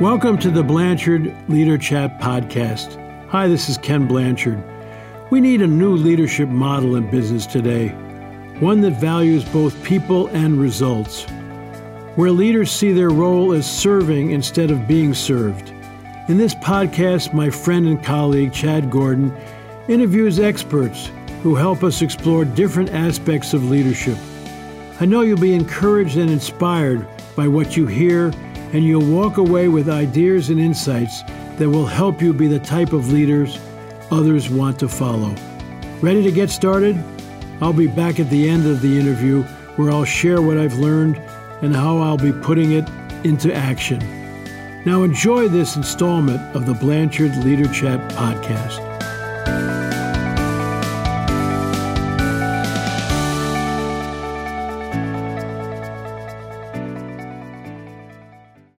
Welcome to the Blanchard Leader Chat podcast. Hi, this is Ken Blanchard. We need a new leadership model in business today, one that values both people and results, where leaders see their role as serving instead of being served. In this podcast, my friend and colleague Chad Gordon interviews experts who help us explore different aspects of leadership. I know you'll be encouraged and inspired by what you hear and you'll walk away with ideas and insights that will help you be the type of leaders others want to follow. Ready to get started? I'll be back at the end of the interview where I'll share what I've learned and how I'll be putting it into action. Now, enjoy this installment of the Blanchard Leader Chat podcast.